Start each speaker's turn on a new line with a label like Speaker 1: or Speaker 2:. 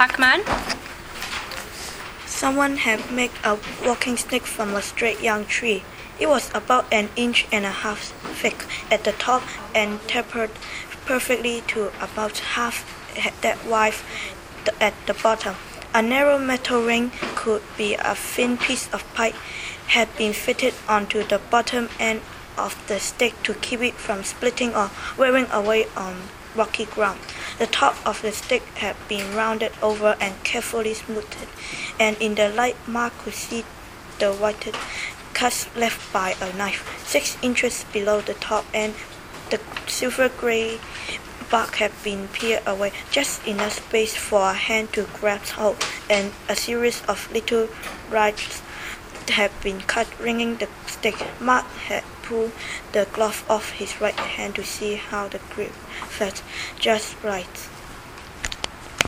Speaker 1: PokMan?
Speaker 2: Someone had made a walking stick from a straight young tree. It was about an inch and a half thick at the top and tapered perfectly to about half that wide at the bottom. A narrow metal ring could be a thin piece of pipe had been fitted onto the bottom end of the stick to keep it from splitting or wearing away on rocky ground. The top of the stick had been rounded over and carefully smoothed, and in the light Mark could see the whited cuts left by a knife. Six inches below the top end, the silver gray bark had been peeled away, just enough space for a hand to grasp hold, and a series of little ribs had been cut, ringing the stick. Mark had pulled the glove off his right hand to see how the grip felt just right.